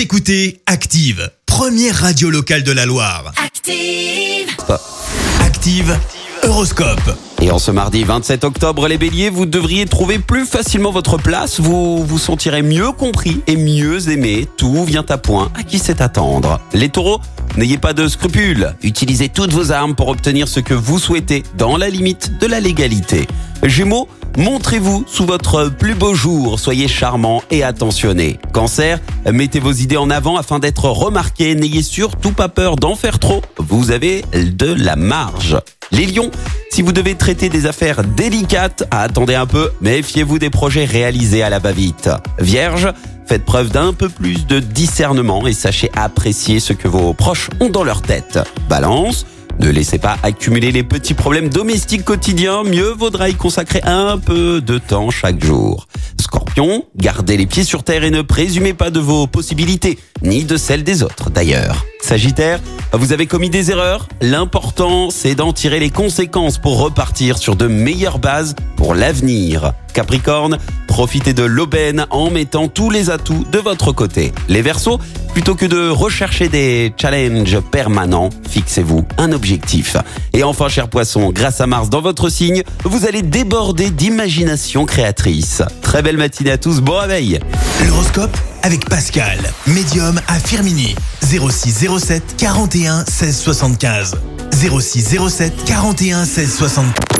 Vous écoutez Active, première radio locale de la Loire. Active. Active, Horoscope. Et en ce mardi 27 octobre, les béliers, vous devriez trouver plus facilement votre place, vous vous sentirez mieux compris et mieux aimé, tout vient à point, à qui c'est attendre? Les taureaux, n'ayez pas de scrupules, utilisez toutes vos armes pour obtenir ce que vous souhaitez, dans la limite de la légalité. Gémeaux, montrez-vous sous votre plus beau jour, soyez charmant et attentionné. Cancer, mettez vos idées en avant afin d'être remarqué, n'ayez surtout pas peur d'en faire trop, vous avez de la marge. Les lions, si vous devez traiter des affaires délicates, attendez un peu, méfiez-vous des projets réalisés à la va-vite. Vierge, faites preuve d'un peu plus de discernement et sachez apprécier ce que vos proches ont dans leur tête. Balance, ne laissez pas accumuler les petits problèmes domestiques quotidiens, mieux vaudra y consacrer un peu de temps chaque jour. Scorpion, gardez les pieds sur terre et ne présumez pas de vos possibilités, ni de celles des autres d'ailleurs. Sagittaire, vous avez commis des erreurs, l'important c'est d'en tirer les conséquences pour repartir sur de meilleures bases pour l'avenir. Capricorne, profitez de l'aubaine en mettant tous les atouts de votre côté. Les Verseaux, plutôt que de rechercher des challenges permanents, fixez-vous un objectif. Et enfin, cher poisson, grâce à Mars dans votre signe, vous allez déborder d'imagination créatrice. Très belle matinée à tous, bon réveil L'horoscope avec Pascal, médium à Firmini. 06 07 41 16 75. 06 07 41 16 75.